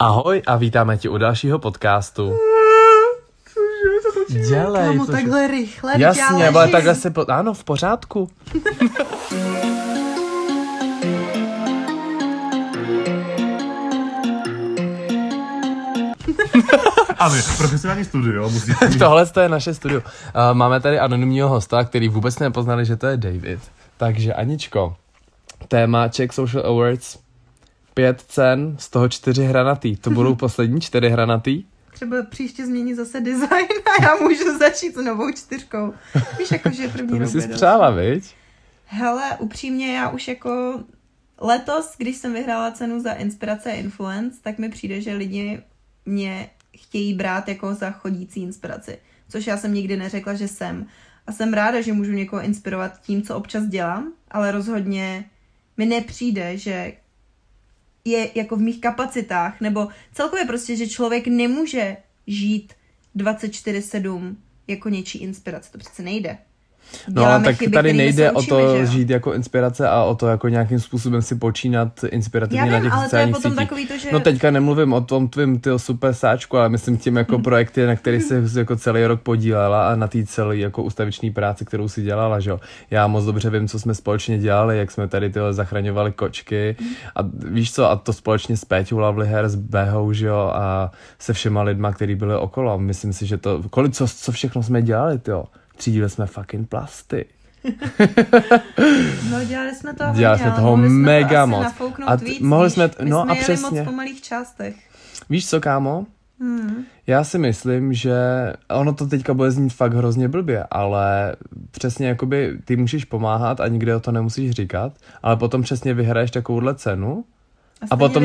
Ahoj a vítáme tě u dalšího podcastu. Dělej. Kámo, cože- takhle rychle, Jasně, já ale takhle se... Po... Ano, v pořádku. Ale profesionální studio musí Tohle to je naše studio. Uh, máme tady anonymního hosta, který vůbec nepoznali, že to je David. Takže Aničko, téma Czech Social Awards, pět cen, z toho čtyři hranatý. To budou poslední čtyři hranatý? Třeba příště změní zase design a já můžu začít s novou čtyřkou. Víš, jako, že první To by si spřála, viď? Hele, upřímně, já už jako letos, když jsem vyhrála cenu za inspirace a influence, tak mi přijde, že lidi mě chtějí brát jako za chodící inspiraci. Což já jsem nikdy neřekla, že jsem. A jsem ráda, že můžu někoho inspirovat tím, co občas dělám, ale rozhodně mi nepřijde, že je jako v mých kapacitách, nebo celkově prostě, že člověk nemůže žít 24-7 jako něčí inspirace. To přece nejde. No, Děláme tak chyby, tady nejde o to že jo? žít jako inspirace a o to jako nějakým způsobem si počínat inspirativně Já na vím, těch ale to je sociálních potom sítích. takový to, že... No teďka nemluvím o tom tvým tyho super sáčku, ale myslím tím jako projekty, na kterých se jako celý rok podílela a na té celé jako ustaviční práci, kterou si dělala, že jo. Já moc dobře vím, co jsme společně dělali, jak jsme tady tyhle zachraňovali kočky a víš co, a to společně s Péťou Lavliher, s Behou, že jo, a se všema lidma, kteří byli okolo. Myslím si, že to, kolik, co, co všechno jsme dělali, jo. Třídili jsme fucking plasty. No, dělali jsme to Dělali hodně, jsme toho mohli jsme mega to asi moc. A t- víc, mohli jsme t- My no jsme a přesně. moc po malých částech. Víš co, kámo? Hmm. Já si myslím, že ono to teďka bude znít fakt hrozně blbě, ale přesně jakoby ty můžeš pomáhat a nikde o to nemusíš říkat, ale potom přesně vyhraješ takovouhle cenu A, a potom,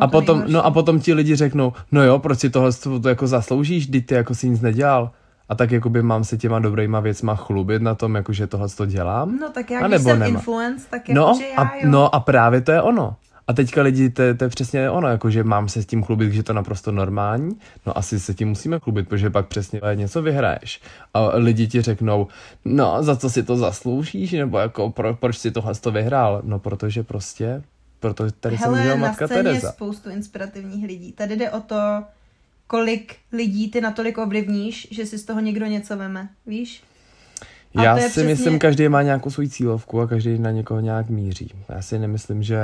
a to potom, no a potom ti lidi řeknou, no jo, proč si tohle to, to jako zasloužíš, když ty jako si nic nedělal. A tak jakoby mám se těma dobrýma věcma chlubit na tom, jako že tohle to dělám. No tak já, A když nebo jsem nemá. influence, tak No jako, že já, a, jo. no a právě to je ono. A teďka lidi, to, je- to je přesně ono, jako že mám se s tím chlubit, že je to naprosto normální, no asi se tím musíme chlubit, protože pak přesně něco vyhraješ. A lidi ti řeknou, no za co si to zasloužíš, nebo jako pro, proč si tohle to vyhrál? No protože prostě, proto tady jsem Hele, na matka scéně je Tereza. spoustu inspirativních lidí. Tady jde o to, kolik lidí ty natolik ovlivníš, že si z toho někdo něco veme, víš? A Já si přesně- myslím, každý má nějakou svou cílovku a každý na někoho nějak míří. Já si nemyslím, že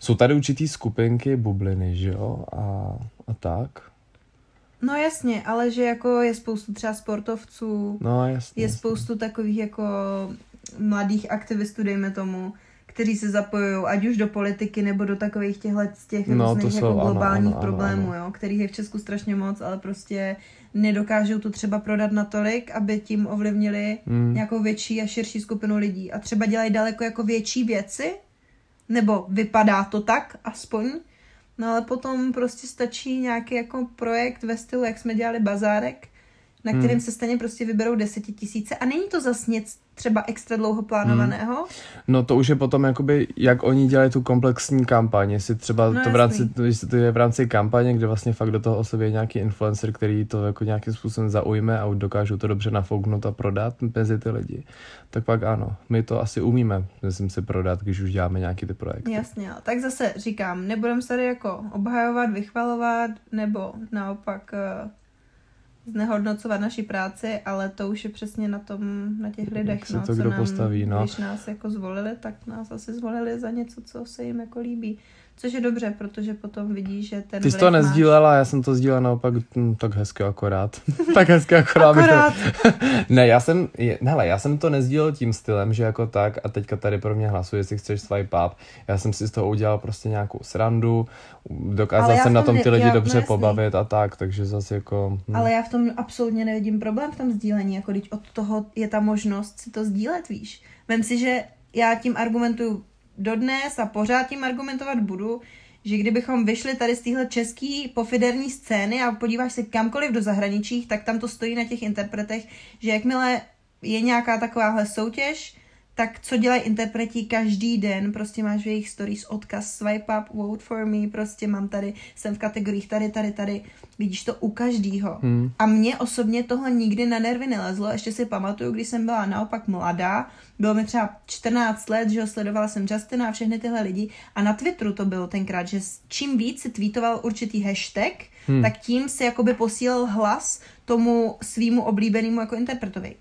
jsou tady určitý skupinky, bubliny, že jo, a, a tak. No jasně, ale že jako je spoustu třeba sportovců, No jasně. je spoustu takových jako mladých aktivistů, dejme tomu, kteří se zapojují ať už do politiky nebo do takových těchto z těch No, různých jsou, jako globálních ano, ano, problémů, ano. jo, kterých je v Česku strašně moc, ale prostě nedokážou to třeba prodat natolik, aby tím ovlivnili Mm. nějakou větší a širší skupinu lidí. A třeba dělají daleko jako větší věci, nebo vypadá to tak aspoň, no ale potom prostě stačí nějaký jako projekt ve stylu, jak jsme dělali bazárek, na Hmm. kterým se stejně prostě vyberou desetitisíce a není to zas nic třeba extra dlouho plánovaného. No to už je potom jakoby, jak oni dělají tu komplexní kampaň, jestli třeba No to v rámci, jasný. jestli to je v rámci kampaně, kde vlastně fakt do toho oslově nějaký influencer, který to jako nějakým způsobem zaujme a dokážou to dobře nafouknout a prodat mezi ty lidi, tak pak ano, my to asi umíme, myslím si, prodat, když už děláme nějaký ty projekty. Jasně, tak zase říkám, nebudem se tady jako obhajovat, vychvalovat, nebo naopak eh, znehodnocovat naši práci, ale to už je přesně na tom, na těch lidech, se no, to co kdo nám, postaví, no. když nás jako zvolili, tak nás asi zvolili za něco, co se jim jako líbí. Což je dobře, protože potom vidí, že ten Ty jsi to máš. nezdílela, já jsem to sdílel naopak hm, tak hezky akorát. tak hezky akorát. bych to- Akorát. ne, já jsem, je, hele, já jsem to nezdílel tím stylem, že jako tak a teďka tady pro mě hlasuje, jestli chceš swipe up. Já jsem si z toho udělal prostě nějakou srandu, dokázal jsem v na tom ty lidi já- no dobře jasný. pobavit a tak, takže zase jako... Hm. Ale já v tom absolutně nevidím problém v tom sdílení, jako když od toho je ta možnost si to sdílet, víš. Vem si, že já tím argumentuju dodnes a pořád tím argumentovat budu, že kdybychom vyšli tady z téhle český pofiderní scény a podíváš se kamkoliv do zahraničí, tak tam to stojí na těch interpretech, že jakmile je nějaká takováhle soutěž, tak co dělají interpreti každý den, prostě máš v jejich stories odkaz swipe up, vote for me, prostě mám tady, jsem v kategoriích tady, tady, tady, vidíš to u každýho. Hmm. A mě osobně tohle nikdy na nervy nelezlo, ještě si pamatuju, když jsem byla naopak mladá, bylo mi třeba 14 let, že ho sledovala jsem Justina a všechny tyhle lidi a na Twitteru to bylo tenkrát, že čím víc si tweetoval určitý hashtag, hmm. tak tím si jakoby posílal hlas tomu svýmu oblíbenému jako interpretovi.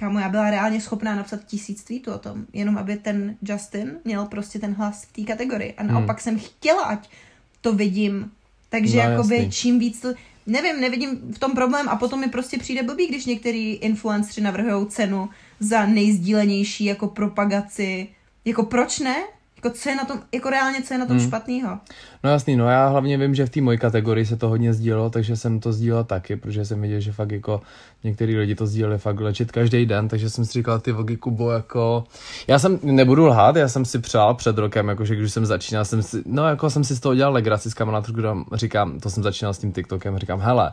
Kámo, já byla reálně schopná napsat tisíc tweetů o tom, jenom aby ten Justin měl prostě ten hlas v té kategorii. A naopak jsem chtěla, ať to vidím. Takže No, no, jakoby jasný. čím víc to... Nevím, nevidím v tom problém a potom mi prostě přijde blbý, když některý influenceri navrhují cenu za nejsdílenější jako propagaci. Jako proč ne? Jako co je na tom, jako reálně co je na tom hmm. špatného? No jasný, no já hlavně vím, že v té mojí kategorii se to hodně sdílelo, takže jsem to sdílel taky, protože jsem viděl, že fakt jako některý lidi to sdíleli fakt lečit každý den, takže jsem si říkal, ty vogy Kubo, jako... Já jsem, nebudu lhát, já jsem si přál před rokem, jakože když jsem začínal, jsem si, no jako jsem si z toho dělal legraci s kamarádkou, kdo říkám, to jsem začínal s tím TikTokem, říkám, hele,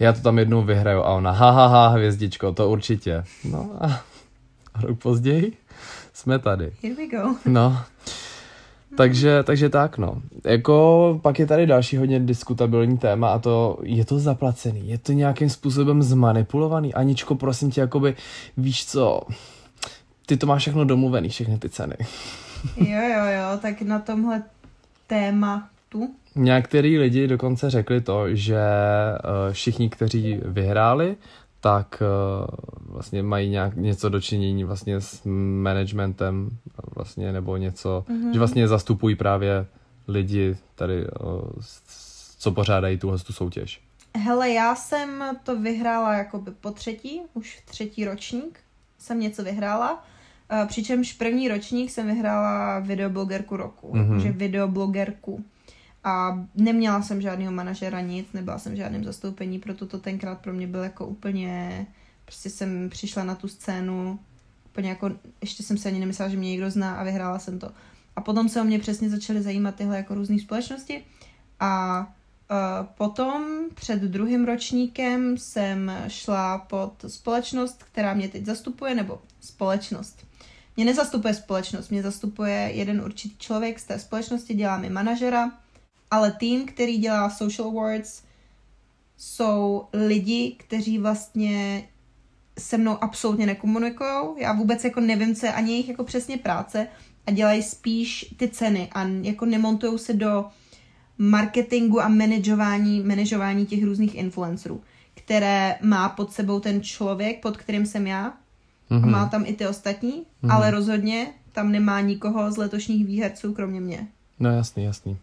já to tam jednou vyhraju a ona, ha, ha, ha, hvězdičko, to určitě. No a rok později jsme tady. Here we go. No. Takže, takže tak, no. Jako pak je tady další hodně diskutabilní téma a to je to zaplacený, je to nějakým způsobem zmanipulovaný. Aničko, prosím tě, jakoby, víš co, ty to máš všechno domluvený, všechny ty ceny. Jo, jo, jo, tak na tomhle tématu Některý lidi dokonce řekli to, že eh, všichni, kteří vyhráli, tak eh, vlastně mají nějak něco dočinění vlastně s managementem vlastně nebo něco, mm-hmm. že vlastně zastupují právě lidi tady, eh, co pořádají tuhle tu soutěž. Hele, já jsem to vyhrála jakoby po třetí, už třetí ročník jsem něco vyhrála. Eh, Přičemž první ročník jsem vyhrála videoblogerku roku, Mhm. mm-hmm. že videoblogerku. A neměla jsem žádného manažera nic, nebyla jsem v žádném zastoupení, proto to tenkrát pro mě byl jako úplně, prostě jsem přišla na tu scénu, úplně jako, ještě jsem se ani nemyslela, že mě někdo zná a vyhrála jsem to. A potom se o mě přesně začaly zajímat tyhle jako různé společnosti a uh, potom před druhým ročníkem jsem šla pod společnost, která mě teď zastupuje, nebo společnost. Mě nezastupuje společnost, mě zastupuje jeden určitý člověk z té společnosti, dělá mi manažera, ale tým, který dělá Social Awards, jsou lidi, kteří vlastně se mnou absolutně nekomunikují. Já vůbec jako nevím, co je ani jejich jako přesně práce a dělají spíš ty ceny a jako nemontují se do marketingu a manažování, manažování těch různých influencerů, které má pod sebou ten člověk, pod kterým jsem já a má tam i ty ostatní, ale rozhodně tam nemá nikoho z letošních výherců, kromě mě. No jasný, jasný.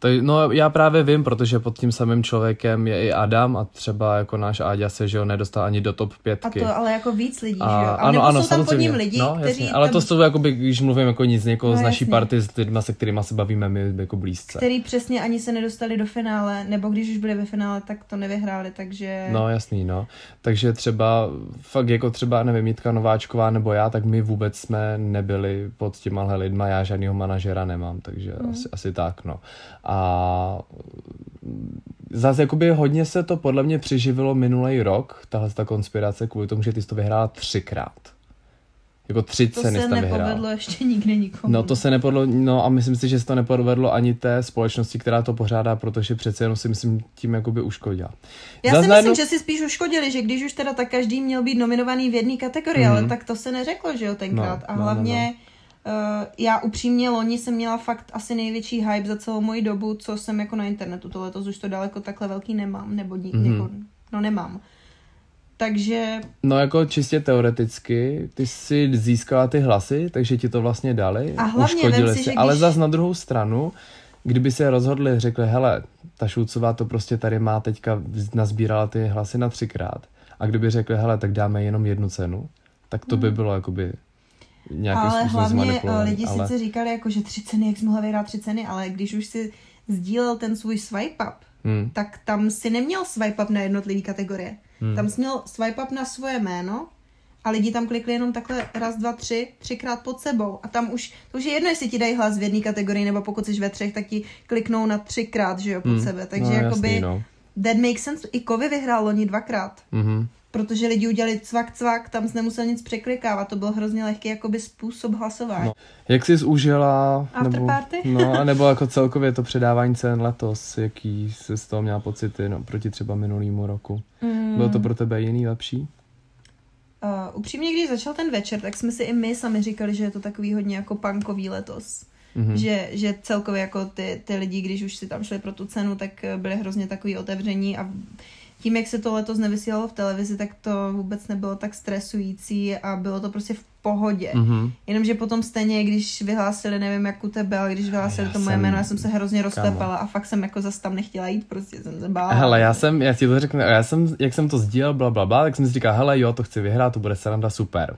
To, no já právě vím, protože pod tím samým člověkem je i Adam a třeba jako náš Áďa se, že ho nedostal ani do top A pětky. to ale jako víc lidí, A, že jo? A ano, nebo ano, jsou tam pod samozřejmě. ním lidi, no, kteří jasně. Ale tam, to jsou, jakoby, když mluvím jako nic, někoho No, z naší jasně. party, s lidma, se kterými se bavíme my jako blízce. který přesně ani se nedostali do finále, nebo když už byli ve finále, tak to nevyhráli, takže... No jasný, no. Takže třeba, fakt jako třeba, nevím, Jitka Nováčková nebo já, tak my vůbec jsme nebyli pod těma lidma, já žádného manažera nemám, takže Mhm. asi, asi tak, no. A zase jakoby hodně se to podle mě přiživilo minulý rok, tahle ta konspirace, kvůli tomu, že ty jsi to vyhrál třikrát. Jako tři to ceny se tam vyhrál. nepovedlo ještě nikdy nikomu. No to se nepovedlo, no a myslím si, že se to nepovedlo ani té společnosti, která to pořádá, protože přece jenom si myslím tím jakoby uškodila. Já Zas si myslím, že si spíš uškodili, že když už teda tak každý měl být nominovaný v jedné kategorii, Mhm. ale tak to se neřeklo, že jo, tenkrát. No, a no, no, hlavně Uh, já upřímně loni jsem měla fakt asi největší hype za celou moji dobu, co jsem jako na internetu. To letos už to daleko takhle velký nemám, nebo ni- Mhm. jako, no nemám. Takže No jako čistě teoreticky, ty si získala ty hlasy, takže ti to vlastně dali, A hlavně uškodili si, se, že ale když- zas na druhou stranu, kdyby se rozhodli, řekli, hele, ta Šulcová to prostě tady má teďka, nazbírala ty hlasy na třikrát, a kdyby řekli, hele, tak dáme jenom jednu cenu, tak to by bylo jakoby nějakým Hmm. ale hlavně zmanipulovaný. lidi ale... sice říkali, jako, že tři ceny, jak jsi mohla vyhrát tři ceny, ale když už si sdílel ten svůj swipe up, Hmm. tak tam si neměl swipe up na jednotlivé kategorie. Hmm. Tam jsi měl swipe up na svoje jméno a lidi tam klikli jenom takhle raz, dva, tři, třikrát pod sebou. A tam už, to už je jedno, jestli ti dají hlas v jedné kategorii, nebo pokud jsi ve třech, tak ti kliknou na třikrát, že jo, pod Hmm. sebe. Takže no, jakoby jasný, no. that makes sense. I Kovy vyhrál loni dvakrát. Mhm. Protože lidi udělali cvak, cvak, tam jsi nemusel nic překlikávat, to byl hrozně lehký jakoby způsob hlasování. No. Jak jsi užila, nebo, Afterparty? no, nebo jako celkově to předávání cen letos, jaký jsi z toho měla pocity, no, proti třeba minulýmu roku? Mm. Bylo to pro tebe jiný, lepší? Uh, upřímně, když začal ten večer, tak jsme si i my sami říkali, že je to takový hodně jako punkový letos. Mhm. Že, že celkově jako ty, ty lidi, když už si tam šli pro tu cenu, tak byli hrozně takový otevření a tím, jak se to letos nevysílalo v televizi, tak to vůbec nebylo tak stresující a bylo to prostě v pohodě. Mhm. Jenomže potom stejně, když vyhlásili, nevím jak u tebe, ale když vyhlásili Já to moje jsem- jméno, já jsem se hrozně kámo. roztepala a fakt jsem jako zase tam nechtěla jít, prostě jsem se bála. Hele, já jsem, já ti to řeknu, já jsem, jak jsem to sdílel, bla, bla, bla, tak jsem si říkal, hele, jo, to chci vyhrát, to bude sranda, super.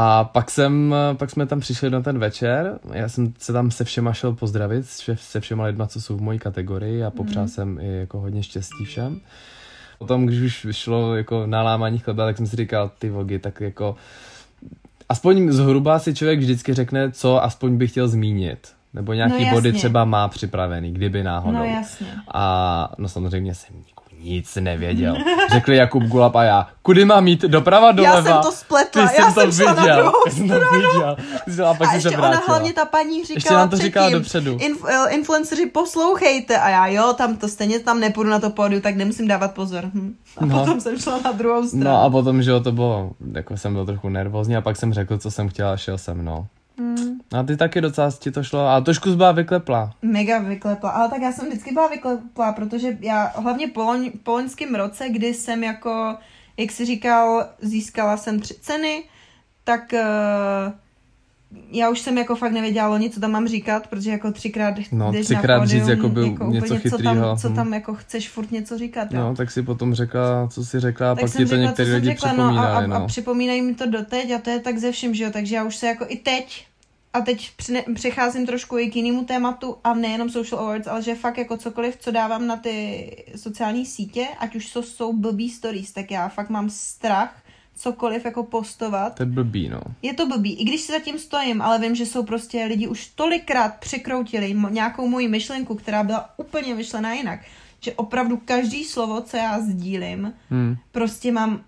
A pak jsem, pak jsme tam přišli na ten večer, já jsem se tam se všema šel pozdravit, se všema lidma, co jsou v mojí kategorii a popřál Mhm. jsem i jako hodně štěstí všem. Potom, když už šlo jako na lámání chleba, tak jsem si říkal, ty vogy, tak jako aspoň zhruba si člověk vždycky řekne, co aspoň by chtěl zmínit. Nebo nějaký No body třeba má připravený, kdyby náhodou. No jasně. A no samozřejmě jsem nic nevěděl. Řekli Jakub Gulab a já, kudy mám jít, doprava, doleva? Já jsem to spletla, Ty já jsem to jsem na viděl, druhou já jsem to viděl. Ty jsi- A pak a se ještě ona hlavně ta paní říkala Ještě nám to říkala předtím, dopředu. Inf, eh, influenceři poslouchejte a já jo, tam to stejně tam nepůjdu na to pódiu, tak nemusím dávat pozor. Hm. A No. potom jsem šla na druhou stranu. No a potom, že jo, to bylo, jako jsem byl trochu nervózní a pak jsem řekl, co jsem chtěl a šel jsem, no. Hmm. A ty taky docela ti to šlo a trošku byla vyklepla. Mega vyklepla, ale tak já jsem vždycky byla vyklepla, protože já hlavně po, loň, po loňském roce, kdy jsem jako, jak jsi říkal, získala jsem tři ceny, tak uh, já už jsem jako fakt nevěděla loni, co tam mám říkat, protože jako třikrát No, jdeš třikrát na říct pódium, jako byl úplně něco co chytrýho, tam, co tam jako chceš furt něco říkat. jo. No, tak si potom řekla, co si řekla a tak pak ti to řekla, některý co lidi řekla, no, a, připomínali, a, a no. připomínají mi to doteď a to je tak ze všem, že jo, takže já už se jako i teď a teď přecházím trošku i k jinému tématu a nejenom social awards, ale že fakt jako cokoliv, co dávám na ty sociální sítě, ať už to jsou blbý stories, tak já fakt mám strach cokoliv jako postovat. To je blbý, no. Je to blbý, i když si zatím stojím, ale vím, že jsou prostě lidi už tolikrát překroutili nějakou moji myšlenku, která byla úplně myšlená jinak, že opravdu každý slovo, co já sdílím, Hm. prostě mám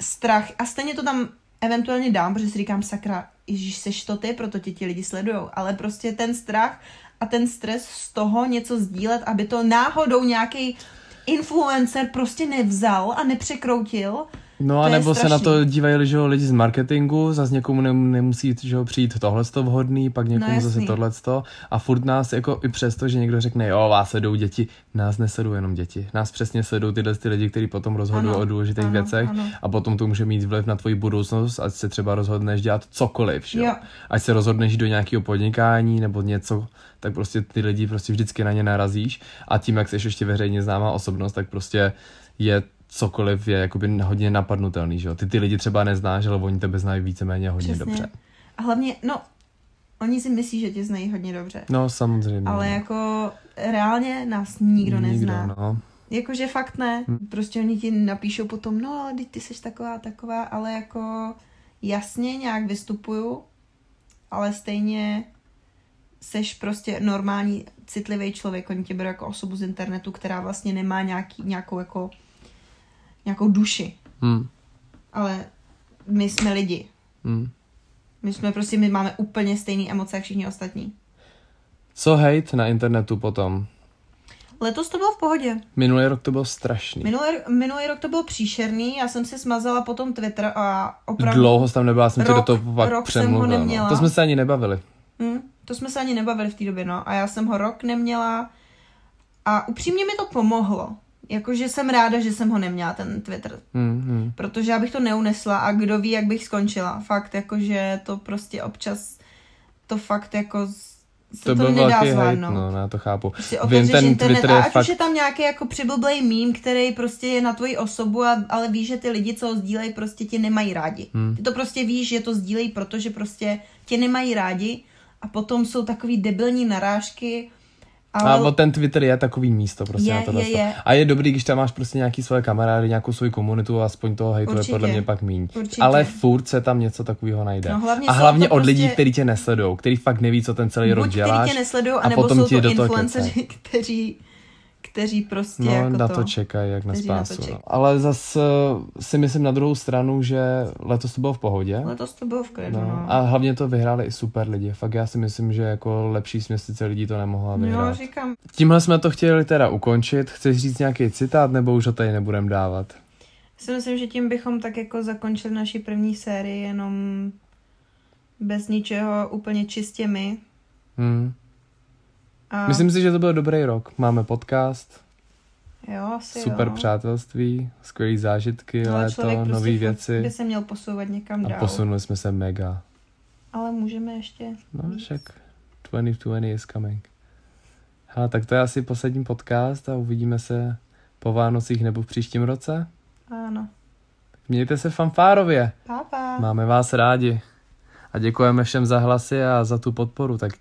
strach a stejně to tam eventuálně dám, protože si říkám, sakra, ježíš, seš to ty, proto tě ti lidi sledujou, ale prostě ten strach a ten stres z toho něco sdílet, aby to náhodou nějaký influencer prostě nevzal a nepřekroutil, No a nebo se na to dívají že jo, lidi z marketingu, zase někomu ne, nemusí že jo, přijít tohle vhodný, pak někomu No, zase tohle a furt nás jako i přesto, že někdo řekne, jo, vás sledou děti, nás nesledují jenom děti, nás přesně sledují tyhle ty lidi, kteří potom rozhodují o důležitých ano, věcech. ano. a potom to může mít vliv na tvoji budoucnost, ať se třeba rozhodneš dělat cokoliv, že jo? Jo. ať se rozhodneš jít do nějakého podnikání nebo něco, tak prostě ty lidi prostě vždycky na ně narazíš. A tím, jak jsi ještě veřejně známá osobnost, tak prostě je cokoliv je jakoby hodně napadnutelný, že jo. Ty ty lidi třeba neznáš, ale oni tebe znají víceméně hodně Přesně. dobře. A hlavně, no, oni si myslí, že tě znají hodně dobře. No samozřejmě. Ale no. jako reálně nás nikdo, nezná. no. Jakože fakt ne. Prostě oni ti napíšou potom, no ale ty jsi taková, taková, ale jako jasně nějak vystupuju, ale stejně seš prostě normální, citlivý člověk. Oni tě berou jako osobu z internetu, která vlastně nemá nějaký, nějakou jako nějakou duši. Hm. Ale my jsme lidi. Hm. My jsme prostě, my máme úplně stejné emoce jak všichni ostatní. Co hate na internetu potom? Letos to bylo v pohodě. Minulý rok to byl strašný. Minulý, minulý rok to byl příšerný, já jsem si smazala potom Twitter a opravdu... Dlouho jsi tam nebyla, jsem tě do Rok- toho pak rok jsem ho. No. neměla. To jsme se ani nebavili. Hm, to jsme se ani nebavili v té době, no. A já jsem ho rok neměla a upřímně mi to pomohlo. Jakože jsem ráda, že jsem ho neměla, ten Twitter. Hm, hm. Protože já bych to neunesla a kdo ví, jak bych skončila. Fakt, jakože to prostě občas to fakt jako se To to, byl nedá velký hate, zvládnout. no, já to chápu. Prostě Vím, ten internet Twitter a je ať fakt už je tam nějaký jako přiblblej mím, který prostě je na tvoji osobu, a, ale víš, že ty lidi, co ho sdílejí, prostě tě nemají rádi. Hmm. Ty to prostě víš, že to sdílejí, protože prostě tě nemají rádi a potom jsou takový debilní narážky. Ale A ten Twitter je takový místo prostě Je, na tohle. je, je. A je dobrý, když tam máš prostě nějaký svoje kamarády, nějakou svoji komunitu a aspoň toho hejtu je podle mě pak míň. Určitě. Ale furt se tam něco takového najde. No, hlavně a hlavně od lidí, prostě- kteří tě nesledují, který fakt neví, co ten celý rok buď děláš. který tě nesledují, a potom jsou ti to do toho influenceři, kteří, kteří prostě No, jako na to... to čekají, jak na spásu. No. Ale zase si myslím na druhou stranu, že letos to bylo v pohodě. Letos to bylo v klidu, no. No, a hlavně to vyhráli i super lidi. Fakt já si myslím, že jako lepší směsice lidí to nemohla Jo, vyhrát. říkám, Tímhle jsme to chtěli teda ukončit. Chceš říct nějaký citát, nebo už ho tady nebudem dávat? si myslím, že tím bychom tak jako zakončili naši první sérii jenom bez ničeho, úplně čistě my. Hmm. A Myslím si, že to byl dobrý rok. Máme podcast, jo, asi super jo. přátelství, skvělé zážitky, Ale člověk léto, prostě nové věci. by se měl posouvat někam A dál. posunuli jsme se mega. Ale můžeme ještě. No, víc. však 2020 is coming. Hele, tak to je asi poslední podcast a uvidíme se po Vánocích nebo v příštím roce. Ano. Mějte se fanfárově. Pápa. Máme vás rádi. A děkujeme všem za hlasy a za tu podporu. Tak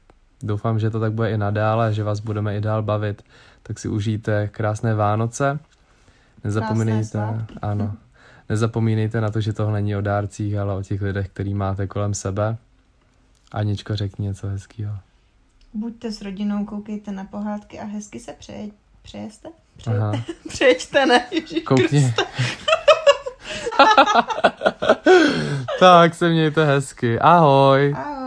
doufám, že to tak bude i nadále, že vás budeme i dál bavit. Tak si užijte krásné Vánoce. Nezapomínejte, ano. Nezapomínejte na to, že tohle není o dárcích, ale o těch lidech, který máte kolem sebe. Aničko, řekni něco hezkého. Buďte s rodinou, koukejte na pohádky a hezky se přeje, přejeste? Aha. Přejete? Přejeďte, ne? Ježíš Koukni. tak se mějte hezky. Ahoj. Ahoj.